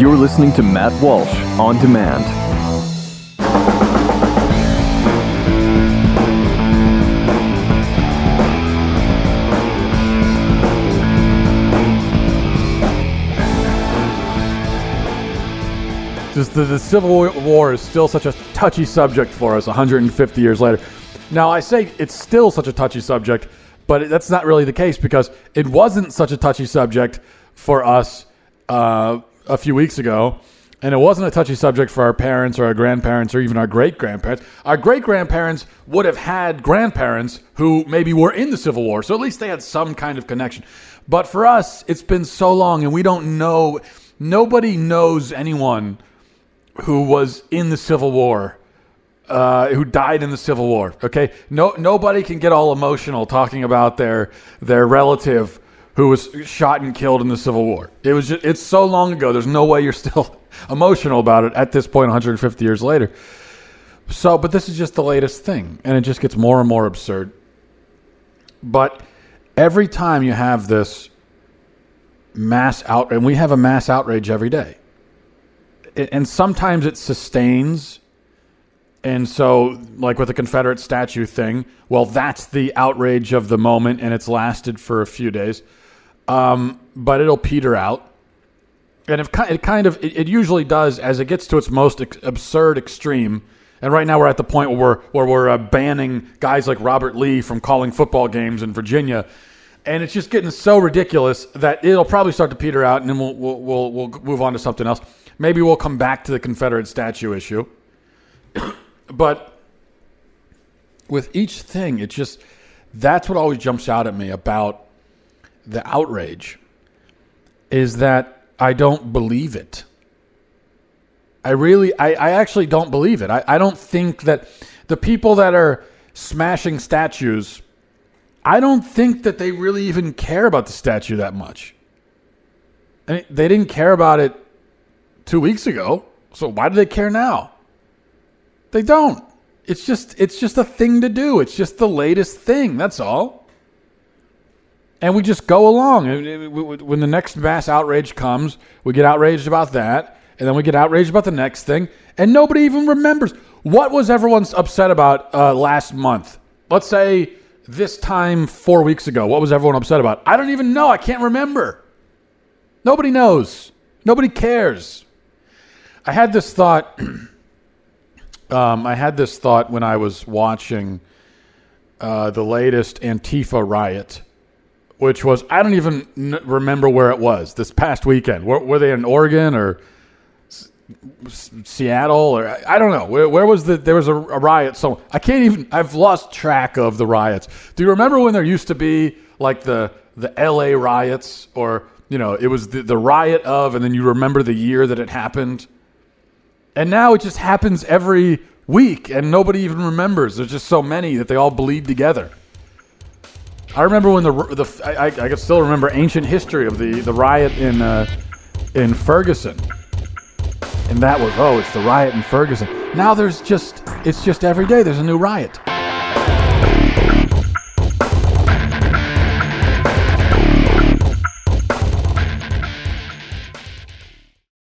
You're listening to Matt Walsh on demand. Just the, the Civil War is still such a touchy subject for us 150 years later. Now, I say it's still such a touchy subject, but that's not really the case because it wasn't such a touchy subject for us uh, a few weeks ago. And it wasn't a touchy subject for our parents or our grandparents or even our great grandparents. Our great grandparents would have had grandparents who maybe were in the Civil War, so at least they had some kind of connection. But for us, it's been so long and we don't know, nobody knows anyone who was in the Civil War, uh, who died in the Civil War. Okay, no, nobody can get all emotional talking about their their relative who was shot and killed in the Civil War. It was just, it's so long ago. There's no way you're still emotional about it at this point, 150 years later. So, but this is just the latest thing, and it just gets more and more absurd. But every time you have this mass out, and we have a mass outrage every day and sometimes it sustains. And so, like with the Confederate statue thing, well, that's the outrage of the moment, and it's lasted for a few days. Um, but it'll peter out. And if, it kind of, it, usually does as it gets to its most ex- absurd extreme. And right now we're at the point where we're, where we're uh, banning guys like Robert Lee from calling football games in Virginia. And it's just getting so ridiculous that it'll probably start to peter out, and then we'll, we'll, we'll, we'll move on to something else. Maybe we'll come back to the Confederate statue issue. But with each thing, it just that's what always jumps out at me about the outrage is that I don't believe it. I really, I, I actually don't believe it. I, I don't think that the people that are smashing statues, I don't think that they really even care about the statue that much. I mean, they didn't care about it two weeks ago. So why do they care now? They don't. It's just it's just a thing to do. It's just the latest thing. That's all. And we just go along. When the next mass outrage comes, we get outraged about that, and then we get outraged about the next thing, and nobody even remembers what was everyone upset about uh, last month. Let's say this time four weeks ago. What was everyone upset about? I don't even know. I can't remember. Nobody knows. Nobody cares. I had this thought. um, I had this thought when I was watching uh, the latest Antifa riot, which was I don't even n- remember where it was this past weekend. Were, were they in Oregon or S- Seattle or I don't know where, where was the there was a, a riot. So I can't even. I've lost track of the riots. Do you remember when there used to be like the the L.A. riots or you know it was the, the riot of, and then you remember the year that it happened. And now it just happens every week and nobody even remembers. There's just so many that they all bleed together. I remember when the the I, I can still remember ancient history of the the riot in uh, in Ferguson, and that was oh it's the riot in Ferguson. Now there's just it's just every day there's a new riot.